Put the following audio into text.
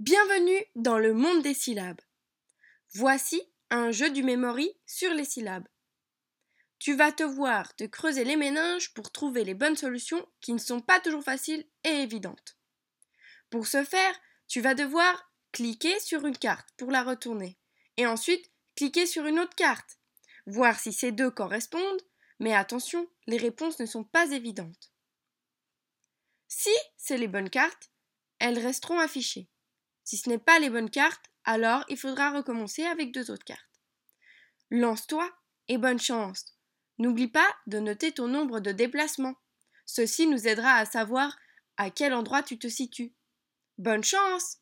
Bienvenue dans le monde des syllabes. Voici un jeu du memory sur les syllabes. Tu vas te voir te creuser les méninges pour trouver les bonnes solutions qui ne sont pas toujours faciles et évidentes. Pour ce faire, tu vas devoir cliquer sur une carte pour la retourner et ensuite cliquer sur une autre carte, voir si ces deux correspondent, mais attention, les réponses ne sont pas évidentes. Si c'est les bonnes cartes, elles resteront affichées. Si ce n'est pas les bonnes cartes, alors il faudra recommencer avec deux autres cartes. Lance-toi et bonne chance. N'oublie pas de noter ton nombre de déplacements. Ceci nous aidera à savoir à quel endroit tu te situes. Bonne chance